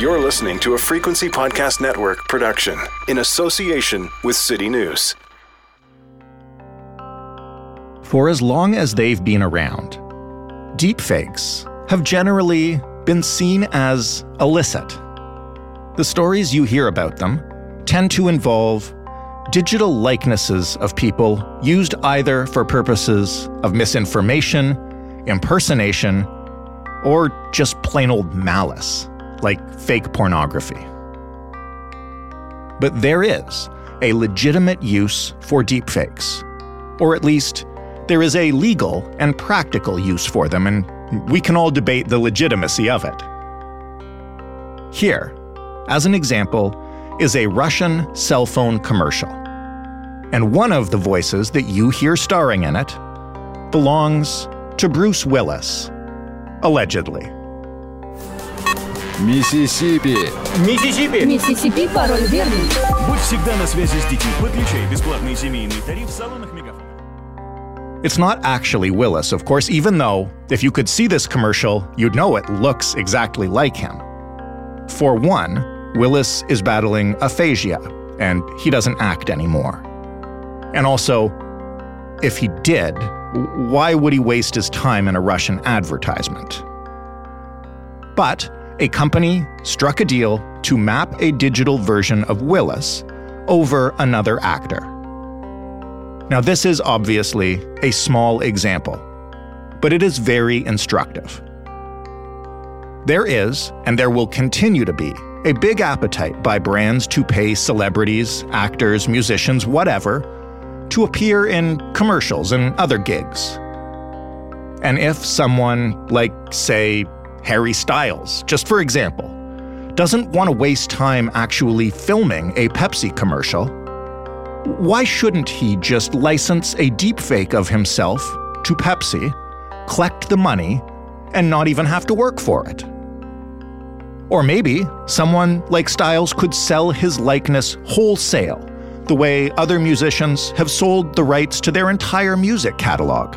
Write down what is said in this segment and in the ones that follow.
You're listening to a Frequency Podcast Network production in association with City News. For as long as they've been around, deepfakes have generally been seen as illicit. The stories you hear about them tend to involve digital likenesses of people used either for purposes of misinformation, impersonation, or just plain old malice, like fake pornography. But there is a legitimate use for deepfakes, or at least there is a legal and practical use for them, and we can all debate the legitimacy of it. Here, as an example, is a Russian cell phone commercial. And one of the voices that you hear starring in it belongs to Bruce Willis, allegedly. Миссисипи. Миссисипи. Миссисипи, пароль верный. Будь всегда на связи с детьми. Подключай бесплатный семейный тариф в салонах Мегафон. It's not actually Willis, of course, even though, if you could see this commercial, you'd know it looks exactly like him. For one, Willis is battling aphasia, and he doesn't act anymore. And also, if he did, why would he waste his time in a Russian advertisement? But a company struck a deal to map a digital version of Willis over another actor. Now, this is obviously a small example, but it is very instructive. There is, and there will continue to be, a big appetite by brands to pay celebrities, actors, musicians, whatever, to appear in commercials and other gigs. And if someone, like, say, Harry Styles, just for example, doesn't want to waste time actually filming a Pepsi commercial, why shouldn't he just license a deepfake of himself to Pepsi, collect the money, and not even have to work for it? Or maybe someone like Styles could sell his likeness wholesale, the way other musicians have sold the rights to their entire music catalog.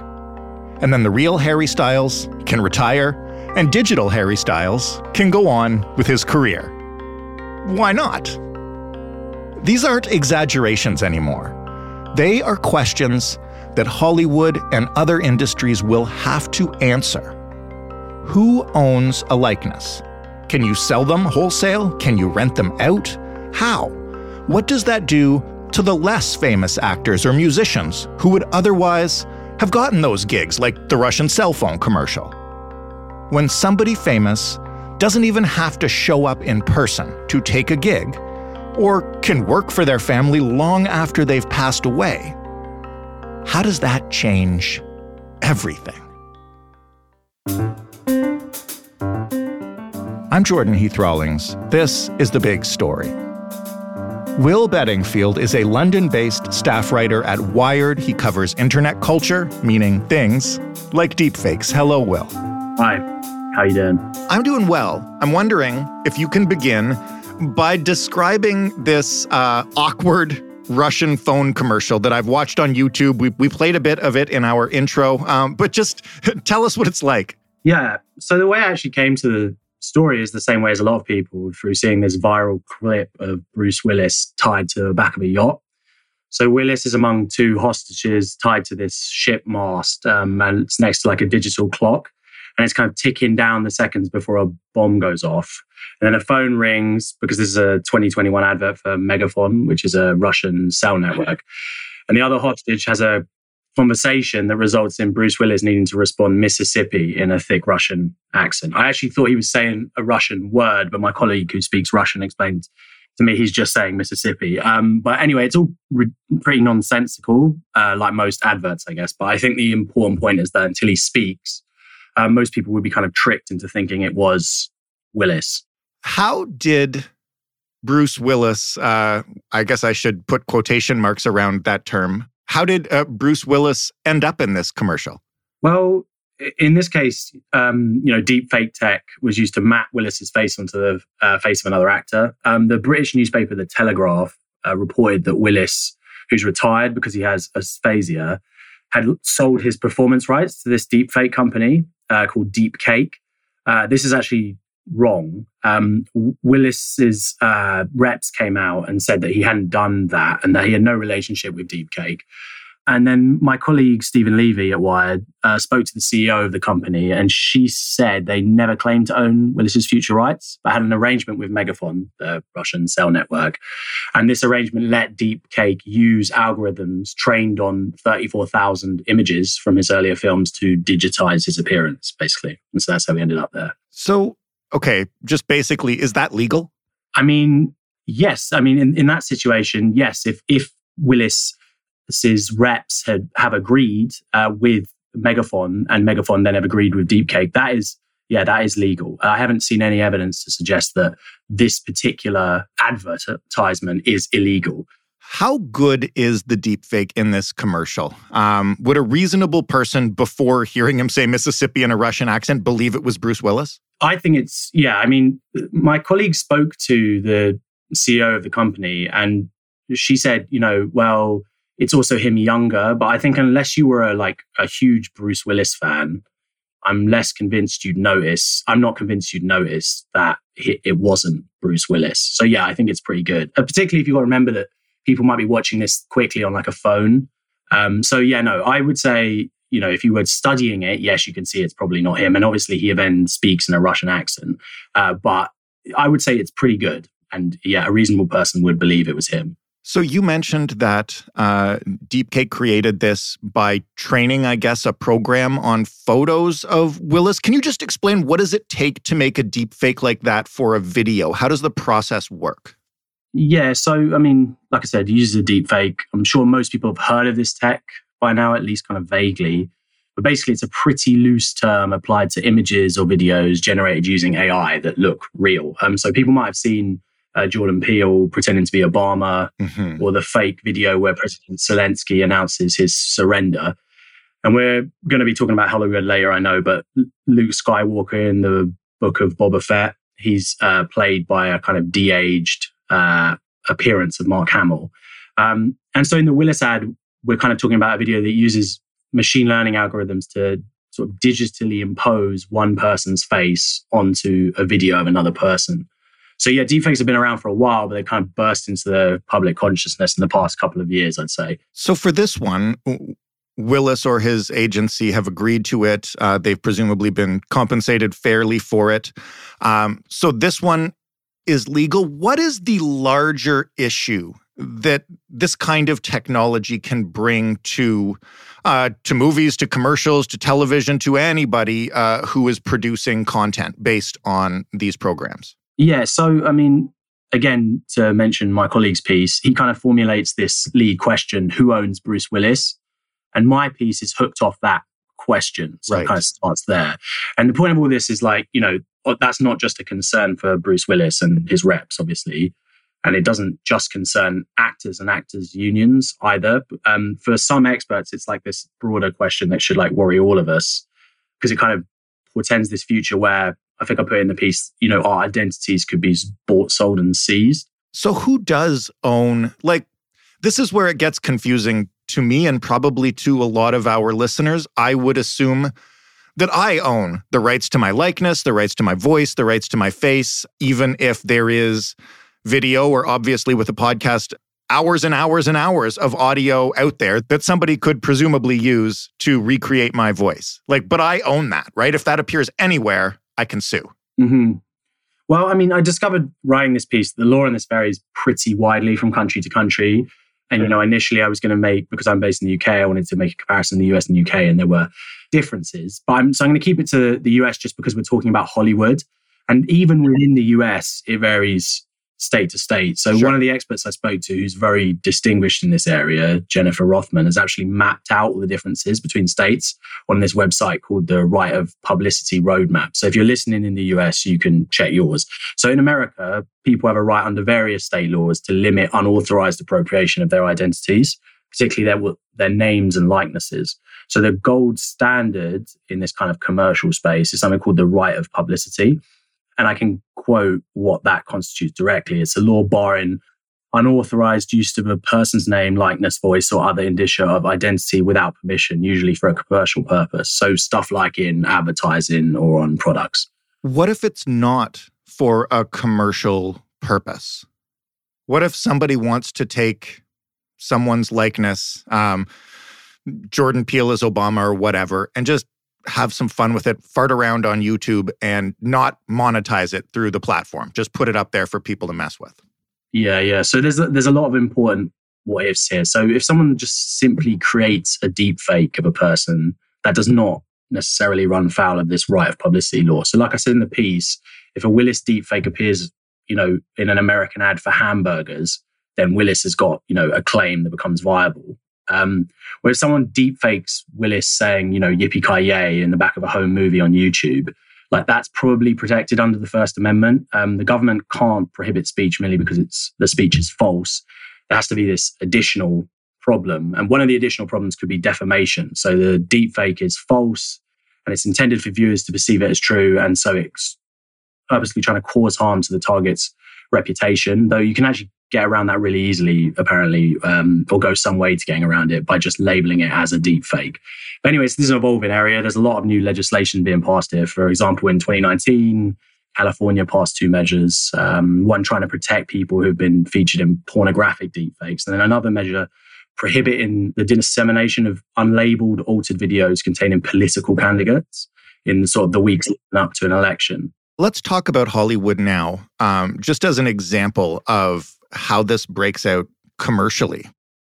And then the real Harry Styles can retire, and digital Harry Styles can go on with his career. Why not? These aren't exaggerations anymore. They are questions that Hollywood and other industries will have to answer. Who owns a likeness? Can you sell them wholesale? Can you rent them out? How? What does that do to the less famous actors or musicians who would otherwise have gotten those gigs, like the Russian cell phone commercial? When somebody famous doesn't even have to show up in person to take a gig, or can work for their family long after they've passed away, how does that change everything? I'm Jordan Heath Rawlings. This is The Big Story. Will Bedingfield is a London based staff writer at Wired. He covers internet culture, meaning things like deepfakes. Hello, Will. Hi, how you doing? I'm doing well. I'm wondering if you can begin by describing this uh, awkward Russian phone commercial that I've watched on YouTube. We, we played a bit of it in our intro, um, but just tell us what it's like. Yeah. So the way I actually came to the story is the same way as a lot of people through seeing this viral clip of Bruce Willis tied to the back of a yacht. So Willis is among two hostages tied to this ship mast, um, and it's next to like a digital clock, and it's kind of ticking down the seconds before a bomb goes off. And then a phone rings because this is a 2021 advert for Megafon, which is a Russian cell network. And the other hostage has a conversation that results in Bruce Willis needing to respond Mississippi in a thick Russian accent. I actually thought he was saying a Russian word, but my colleague who speaks Russian explained to me he's just saying Mississippi. Um, but anyway, it's all re- pretty nonsensical, uh, like most adverts, I guess. But I think the important point is that until he speaks, uh, most people would be kind of tricked into thinking it was Willis. How did Bruce Willis, uh, I guess I should put quotation marks around that term. How did uh, Bruce Willis end up in this commercial? Well, in this case, um, you know, deep fake tech was used to map Willis's face onto the uh, face of another actor. Um, the British newspaper, The Telegraph, uh, reported that Willis, who's retired because he has aphasia, had sold his performance rights to this deep fake company uh, called Deepcake. Uh, this is actually wrong. Um, Willis's uh, reps came out and said that he hadn't done that and that he had no relationship with Deepcake. And then my colleague Steven Levy at Wired uh, spoke to the CEO of the company, and she said they never claimed to own Willis's future rights, but had an arrangement with Megafon, the Russian cell network. And this arrangement let Deepcake use algorithms trained on 34,000 images from his earlier films to digitize his appearance, basically. And so that's how we ended up there. So okay, just basically, is that legal? I mean, yes. I mean, in, in that situation, yes. If if Willis's reps had have agreed uh, with Megafon and Megafon then have agreed with Deepcake, that is yeah, that is legal. I haven't seen any evidence to suggest that this particular advertisement is illegal. How good is the deepfake in this commercial? Um, would a reasonable person, before hearing him say Mississippi in a Russian accent, believe it was Bruce Willis? I think it's, yeah. I mean, my colleague spoke to the CEO of the company and she said, you know, well, it's also him younger, but I think unless you were a, like a huge Bruce Willis fan, I'm less convinced you'd notice. I'm not convinced you'd notice that it wasn't Bruce Willis. So yeah, I think it's pretty good. Uh, particularly if you got to remember that people might be watching this quickly on like a phone. Um, so yeah, no, I would say, you know, if you were studying it, yes, you can see it's probably not him. And obviously he then speaks in a Russian accent. Uh, but I would say it's pretty good. And yeah, a reasonable person would believe it was him. So you mentioned that uh, Deepcake created this by training, I guess, a program on photos of Willis. Can you just explain what does it take to make a deep fake like that for a video? How does the process work? Yeah, so I mean, like I said, uses a deep fake. I'm sure most people have heard of this tech by now, at least kind of vaguely. But basically, it's a pretty loose term applied to images or videos generated using AI that look real. Um, so people might have seen uh, Jordan Peele pretending to be Obama, mm-hmm. or the fake video where President Zelensky announces his surrender. And we're going to be talking about Hollywood later, I know, but Luke Skywalker in the book of Boba Fett, he's uh, played by a kind of de-aged uh, appearance of Mark Hamill. Um, and so in the Willis ad, we're kind of talking about a video that uses machine learning algorithms to sort of digitally impose one person's face onto a video of another person. So yeah, deepfakes have been around for a while, but they kind of burst into the public consciousness in the past couple of years, I'd say. So for this one, Willis or his agency have agreed to it. Uh, they've presumably been compensated fairly for it. Um, so this one is legal. What is the larger issue that this kind of technology can bring to uh, to movies, to commercials, to television, to anybody uh, who is producing content based on these programs? Yeah. So, I mean, again, to mention my colleague's piece, he kind of formulates this lead question: Who owns Bruce Willis? And my piece is hooked off that question. So right. it kind of starts there. And the point of all this is like, you know, that's not just a concern for Bruce Willis and his reps, obviously. And it doesn't just concern actors and actors' unions either. Um, for some experts, it's like this broader question that should like worry all of us because it kind of portends this future where I think I put in the piece, you know, our identities could be bought, sold, and seized. So who does own, like, this is where it gets confusing to me and probably to a lot of our listeners. I would assume that I own the rights to my likeness, the rights to my voice, the rights to my face, even if there is video or obviously with a podcast, hours and hours and hours of audio out there that somebody could presumably use to recreate my voice. Like, but I own that, right? If that appears anywhere, I can sue. Mm-hmm. Well, I mean, I discovered writing this piece, the law in this varies pretty widely from country to country. And, you know, initially I was going to make, because I'm based in the UK, I wanted to make a comparison in the US and UK, and there were differences. But I'm, so I'm going to keep it to the US just because we're talking about Hollywood. And even within the US, it varies state to state. So Sure. one of the experts I spoke to, who's very distinguished in this area, Jennifer Rothman, has actually mapped out all the differences between states on this website called the Right of Publicity Roadmap. So if you're listening in the US, you can check yours. So in America, people have a right under various state laws to limit unauthorized appropriation of their identities, particularly their their names and likenesses. So the gold standard in this kind of commercial space is something called the right of publicity. And I can quote what that constitutes directly. It's a law barring unauthorized use of a person's name, likeness, voice, or other indicia of identity without permission, usually for a commercial purpose. So stuff like in advertising or on products. What if it's not for a commercial purpose? What if somebody wants to take someone's likeness, um, Jordan Peele as Obama or whatever, and just have some fun with it, fart around on YouTube and not monetize it through the platform? Just put it up there for people to mess with. Yeah, yeah. So there's a, there's a lot of important what ifs here. So if someone just simply creates a deep fake of a person, that does not necessarily run foul of this right of publicity law. So like I said in the piece, if a Willis deep fake appears, you know, in an American ad for hamburgers, then Willis has got, you know, a claim that becomes viable. Um, whereas someone deep fakes Willis saying, you know, yippee ki yay in the back of a home movie on YouTube, like that's probably protected under the First Amendment. Um, the government can't prohibit speech merely because it's the speech is false. There has to be this additional problem, and one of the additional problems could be defamation. So the deep fake is false, and it's intended for viewers to perceive it as true, and so it's purposely trying to cause harm to the target's reputation. Though you can actually get around that really easily, apparently, um, or go some way to getting around it by just labeling it as a deep fake. But anyways, this is an evolving area. There's a lot of new legislation being passed here. For example, in 2019, California passed two measures, um, one trying to protect people who've been featured in pornographic deepfakes, and then another measure prohibiting the dissemination of unlabeled altered videos containing political candidates in sort of the weeks up to an election. Let's talk about Hollywood now, um, just as an example of how this breaks out commercially.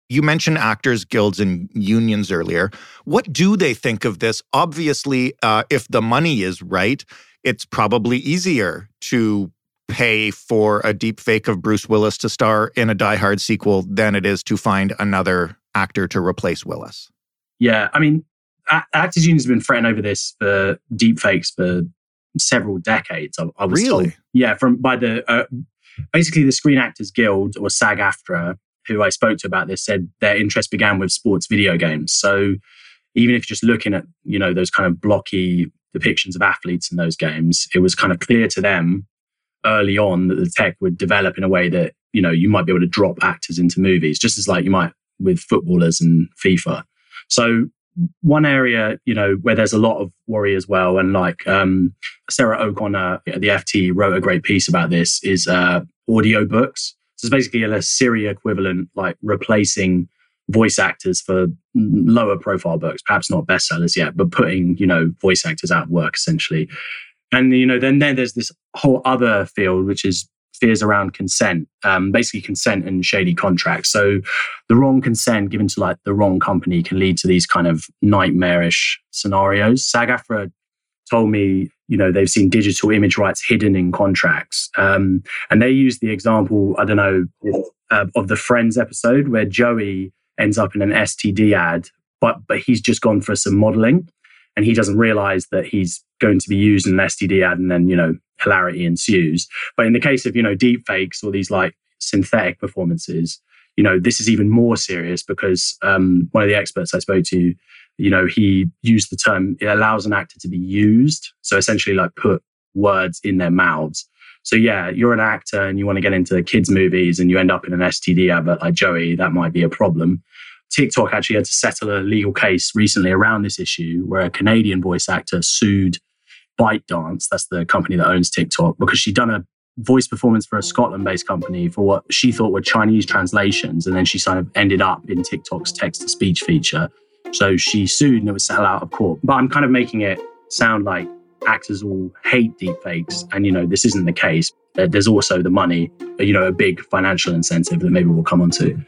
You mentioned actors, guilds, and unions earlier. What do they think of this? Obviously, uh, if the money is right, it's probably easier to pay for a deep fake of Bruce Willis to star in a Die Hard sequel than it is to find another actor to replace Willis. Yeah, I mean, a- actors unions have been fretting over this for deepfakes for several decades. I, I was Really? told. Yeah, from by the uh, basically the Screen Actors Guild or SAG-AFTRA, who I spoke to about this, said their interest began with sports video games. So even if you're just looking at you know those kind of blocky depictions of athletes in those games, it was kind of clear to them early on that the tech would develop in a way that you know you might be able to drop actors into movies, just as like you might with footballers and FIFA. So one area, you know, where there's a lot of worry as well, and like um, Sarah O'Connor at the FT wrote a great piece about this, is uh, audio books. So it's basically a Siri equivalent, like replacing voice actors for lower profile books, perhaps not bestsellers yet, but putting, you know, voice actors out of work essentially. And, you know, then, then there's this whole other field, which is fears around consent, um, basically consent and shady contracts. So the wrong consent given to like the wrong company can lead to these kind of nightmarish scenarios. SAG-AFTRA told me, you know, they've seen digital image rights hidden in contracts. Um, and they used the example, I don't know, uh, of the Friends episode where Joey ends up in an STD ad, but but he's just gone for some modeling and he doesn't realize that he's going to be used in an STD ad and then, you know, hilarity ensues. But in the case of, you know, deep fakes or these like synthetic performances, you know, this is even more serious because um, one of the experts I spoke to, you know, he used the term, it allows an actor to be used. So essentially like put words in their mouths. So yeah, you're an actor and you want to get into kids' movies and you end up in an STD advert like Joey, that might be a problem. TikTok actually had to settle a legal case recently around this issue where a Canadian voice actor sued ByteDance, that's the company that owns TikTok, because she'd done a voice performance for a Scotland based company for what she thought were Chinese translations. And then she sort of ended up in TikTok's text to speech feature. So she sued and it was settled out of court. But I'm kind of making it sound like actors all hate deepfakes. And, you know, this isn't the case. There's also the money, you know, a big financial incentive that maybe we'll come on to.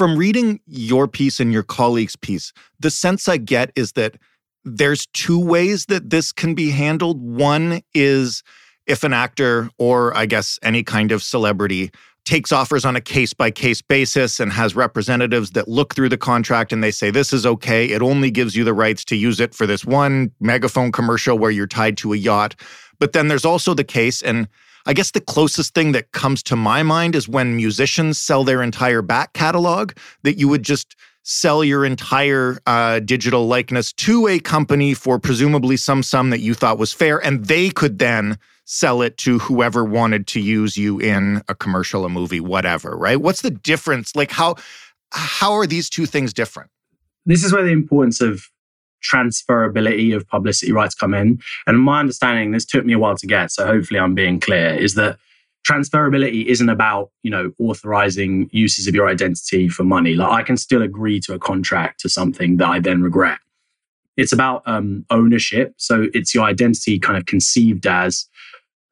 From reading your piece and your colleague's piece, the sense I get is that there's two ways that this can be handled. One is if an actor or I guess any kind of celebrity takes offers on a case by case basis and has representatives that look through the contract and they say, this is okay. It only gives you the rights to use it for this one Megafon commercial where you're tied to a yacht. But then there's also the case, and I guess the closest thing that comes to my mind is when musicians sell their entire back catalog, that you would just sell your entire uh, digital likeness to a company for presumably some sum that you thought was fair, and they could then sell it to whoever wanted to use you in a commercial, a movie, whatever. Right? What's the difference? Like how how are these two things different? This is where the importance of transferability of publicity rights come in. And my understanding, this took me a while to get, so hopefully I'm being clear, is that transferability isn't about you know authorizing uses of your identity for money. Like i can still agree to a contract to something that i then regret. It's about um, ownership. So it's your identity kind of conceived as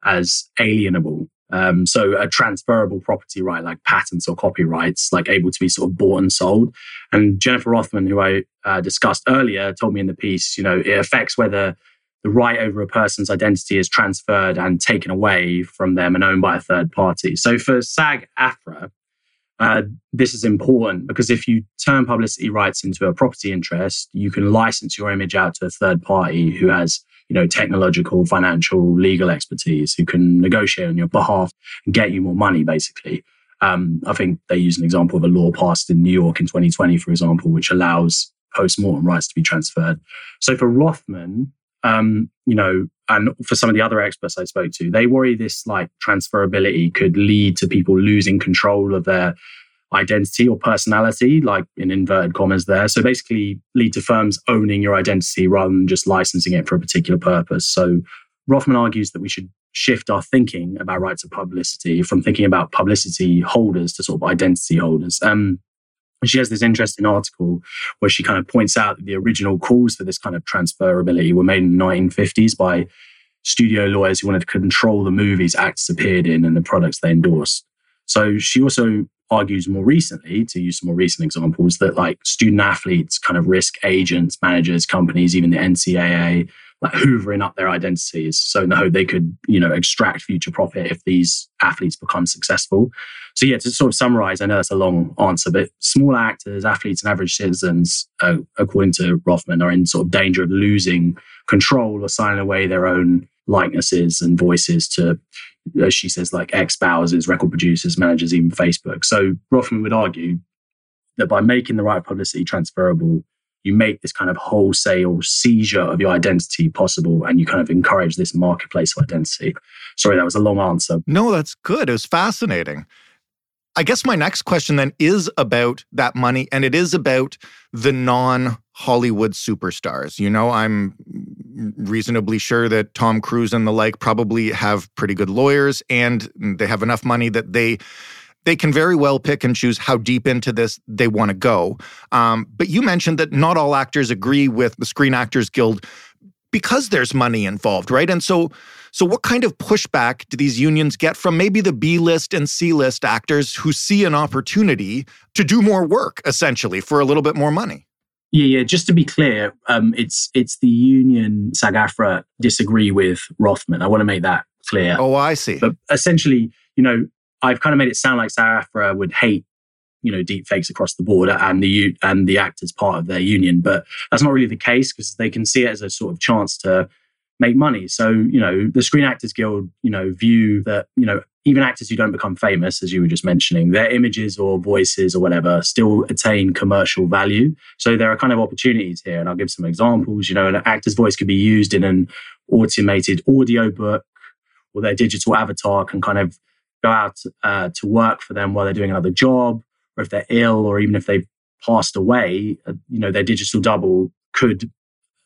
as alienable um, so a transferable property right like patents or copyrights like able to be sort of bought and sold and jennifer rothman who i uh, discussed earlier told me in the piece you know it affects whether the right over a person's identity is transferred and taken away from them and owned by a third party. So for SAG AFTRA, uh, this is important because if you turn publicity rights into a property interest, you can license your image out to a third party who has, you know, technological, financial, legal expertise who can negotiate on your behalf and get you more money, basically. Um, I think they use an example of a law passed in New York in 2020, for example, which allows post-mortem rights to be transferred. So for Rothman, um, you know, and for some of the other experts I spoke to, they worry this like transferability could lead to people losing control of their identity or personality, like in inverted commas there. So basically lead to firms owning your identity rather than just licensing it for a particular purpose. So Rothman argues that we should shift our thinking about rights of publicity from thinking about publicity holders to sort of identity holders. Um, she has this interesting article where she kind of points out that the original calls for this kind of transferability were made in the 1950s by studio lawyers who wanted to control the movies actors appeared in and the products they endorsed. So she also argues more recently, to use some more recent examples, that like student athletes, kind of risk agents, managers, companies, even the NCAA, like hoovering up their identities so in the hope they could, you know, extract future profit if these athletes become successful. So yeah, to sort of summarize, I know that's a long answer, but small actors, athletes, and average citizens, uh, according to Rothman, are in sort of danger of losing control or signing away their own likenesses and voices to, as she says, like ex spouses, record producers, managers, even Facebook. So Rothman would argue that by making the right publicity transferable, you make this kind of wholesale seizure of your identity possible and you kind of encourage this marketplace of identity. Sorry, that was a long answer. No, that's good. It was fascinating. I guess my next question then is about that money and it is about the non Hollywood superstars. You know, I'm reasonably sure that Tom Cruise and the like probably have pretty good lawyers and they have enough money that they they can very well pick and choose how deep into this they want to go. Um, but you mentioned that not all actors agree with the Screen Actors Guild because there's money involved, right? And so, so what kind of pushback do these unions get from maybe the B list and C list actors who see an opportunity to do more work, essentially, for a little bit more money? Yeah, yeah. Just to be clear, um, it's it's the union SAG-AFTRA disagree with Rothman. I want to make that clear. Oh, I see. But essentially, you know, I've kind of made it sound like SAG-AFTRA would hate, you know, deep fakes across the board and the and the actors part of their union, but that's not really the case because they can see it as a sort of chance to make money. So, you know, the Screen Actors Guild, you know, view that, you know, even actors who don't become famous, as you were just mentioning, their images or voices or whatever still attain commercial value. So there are kind of opportunities here. And I'll give some examples. You know, an actor's voice could be used in an automated audio book or their digital avatar can kind of go out uh, to work for them while they're doing another job, or if they're ill, or even if they've passed away, uh, you know, their digital double could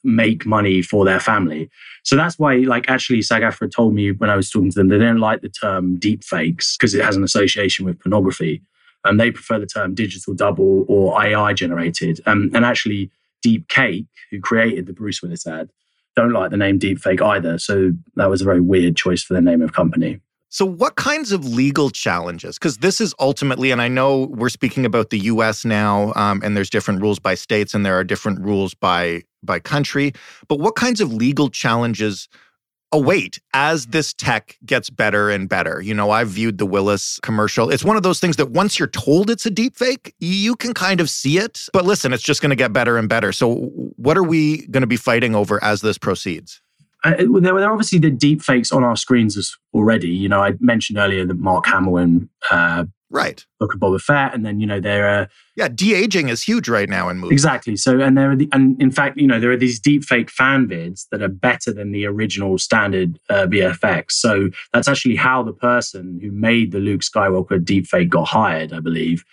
make money for their family. So that's why, like, actually, SAG-AFTRA told me when I was talking to them, they don't like the term deep fakes because it has an association with pornography. And they prefer the term digital double or AI generated. Um, and actually, Deepcake, who created the Bruce Willis ad, don't like the name deep fake either. So that was a very weird choice for the name of company. So, what kinds of legal challenges? Because this is ultimately, and I know we're speaking about the US now, um, and there's different rules by states and there are different rules by by country. But what kinds of legal challenges await as this tech gets better and better? You know, I've viewed the Willis commercial. It's one of those things that once you're told it's a deep fake, you can kind of see it. But listen, it's just going to get better and better. So, what are we going to be fighting over as this proceeds? Uh, there were obviously the deep fakes on our screens already. You know, I mentioned earlier that Mark Hamill and uh, right Book of Boba Fett, and then you know there are yeah de aging is huge right now in movies. Exactly. So and there are the, and in fact you know there are these deep fake fan vids that are better than the original standard uh, VFX. So that's actually how the person who made the Luke Skywalker deep fake got hired, I believe.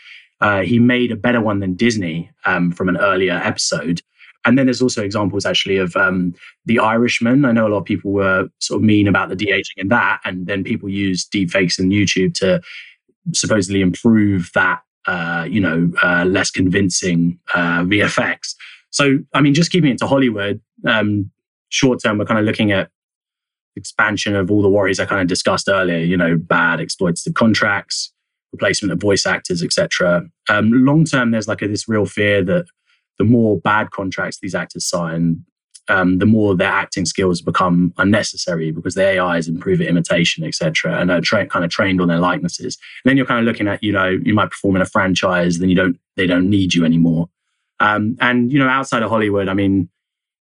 Uh, he made a better one than Disney um, from an earlier episode. And then there's also examples actually of um, The Irishman. I know a lot of people were sort of mean about the de aging in that. And then people use deepfakes in YouTube to supposedly improve that, uh, you know, uh, less convincing uh, VFX. So, I mean, just keeping it to Hollywood, um, short term, we're kind of looking at expansion of all the worries I kind of discussed earlier, you know, bad exploitative contracts, replacement of voice actors, etc. Um, long term, there's like a, this real fear that the more bad contracts these actors sign, um, the more their acting skills become unnecessary because the AIs improve at imitation, etc., and are tra- kind of trained on their likenesses. And then you're kind of looking at, you know, you might perform in a franchise, then you don't, they don't need you anymore. Um, and you know, outside of Hollywood, I mean,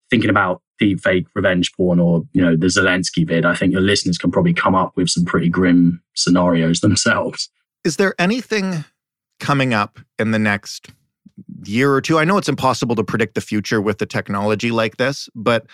thinking about deep fake revenge porn or you know the Zelensky vid, I think your listeners can probably come up with some pretty grim scenarios themselves. Is there anything coming up in the next year or two. I know it's impossible to predict the future with the technology like this, but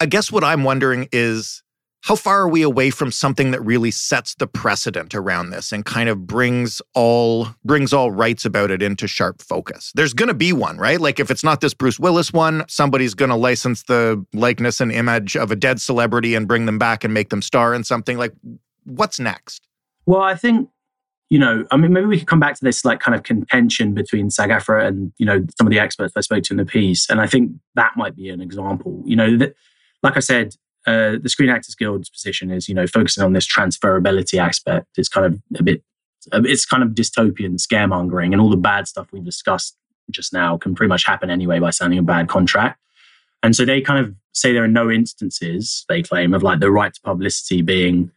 I guess what I'm wondering is how far are we away from something that really sets the precedent around this and kind of brings all brings all rights about it into sharp focus? There's going to be one right? Like if it's not this bruce willis one somebody's going to license the likeness and image of a dead celebrity and bring them back and make them star in something. Like what's next? Well i think you know, I mean, maybe we could come back to this like kind of contention between SAG-AFTRA and you know some of the experts I spoke to in the piece, and I think that might be an example. You know, that like I said, uh, the Screen Actors Guild's position is you know focusing on this transferability aspect. It's kind of a bit, it's kind of dystopian scaremongering, and all the bad stuff we discussed just now can pretty much happen anyway by signing a bad contract. And so they kind of say there are no instances they claim of like the right to publicity being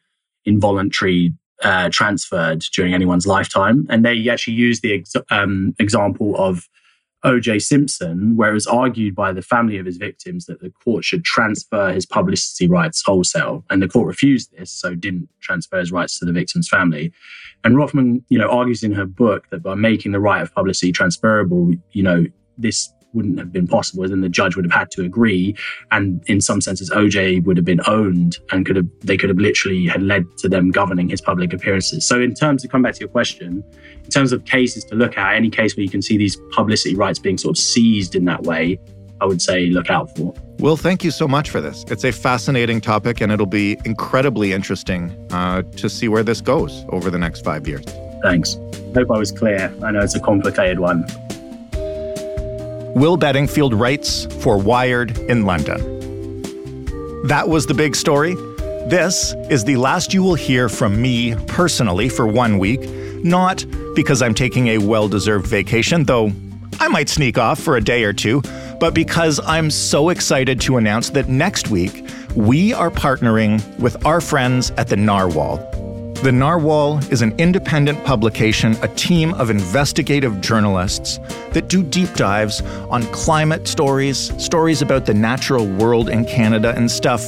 involuntary uh, transferred during anyone's lifetime. And they actually use the ex- um, example of O.J. Simpson, where it was argued by the family of his victims that the court should transfer his publicity rights wholesale. And the court refused this, so didn't transfer his rights to the victim's family. And Rothman, you know, argues in her book that by making the right of publicity transferable, you know, this wouldn't have been possible, then the judge would have had to agree. And in some senses, OJ would have been owned and could have they could have literally had led to them governing his public appearances. So in terms of come back to your question, in terms of cases to look at, any case where you can see these publicity rights being sort of seized in that way, I would say look out for. Will, thank you so much for this. It's a fascinating topic, and it'll be incredibly interesting uh, to see where this goes over the next five years. Thanks. Hope I was clear. I know it's a complicated one. Will Bedingfield writes for Wired in London. That was the big story. This is the last you will hear from me personally for one week, not because I'm taking a well deserved vacation, though I might sneak off for a day or two, but because I'm so excited to announce that next week we are partnering with our friends at the Narwhal the Narwhal is an independent publication, a team of investigative journalists that do deep dives on climate stories, stories about the natural world in Canada, and stuff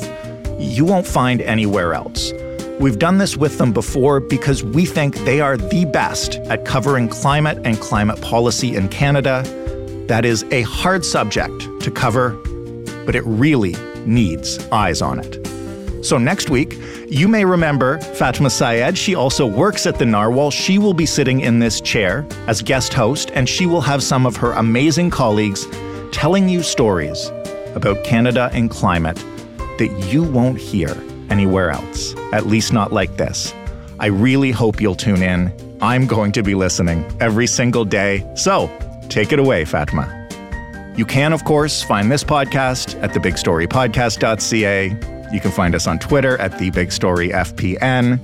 you won't find anywhere else. We've done this with them before because we think they are the best at covering climate and climate policy in Canada. That is a hard subject to cover, but it really needs eyes on it. So next week, you may remember Fatima Syed. She also works at the Narwhal. She will be sitting in this chair as guest host, and she will have some of her amazing colleagues telling you stories about Canada and climate that you won't hear anywhere else, at least not like this. I really hope you'll tune in. I'm going to be listening every single day. So take it away, Fatma. You can, of course, find this podcast at thebigstorypodcast.ca you can find us on Twitter at The Big Story FPN.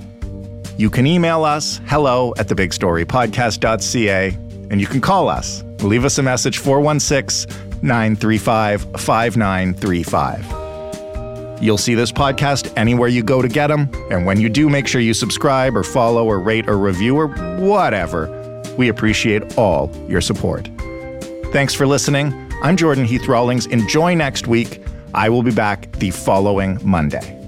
You can email us, hello at thebigstorypodcast.ca, and you can call us. Leave us a message 416 935 5935. You'll see this podcast anywhere you go to get them, and when you do, make sure you subscribe or follow or rate or review or whatever. We appreciate all your support. Thanks for listening. I'm Jordan Heath Rawlings. Enjoy next week. I will be back the following Monday.